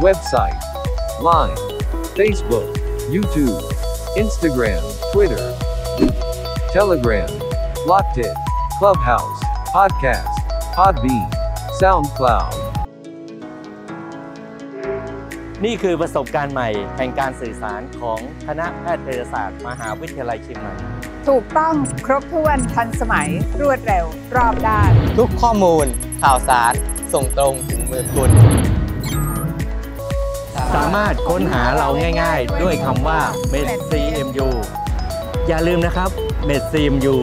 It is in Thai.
website, Line, Facebook, YouTube, Instagram, Twitter, Telegram, Locked Clubhouse, Podcast, Podbean, SoundCloud. นี่คือประสบการณ์ใหม่แห่งการสื่อสารของคณะแพทยศาสตร์ มหาวิทยาลัยเชียงใหม่ ถูกต้องครบถ้วนทันสมัย รวดเร็ว รอบด้าน ทุกข้อมูล ข่าวสาร ส่งตรงถึงมือคุณ สามารถค้นหาเราง่ายๆ ด้วยคำว่า medcmu อย่าลืมนะครับ medcmu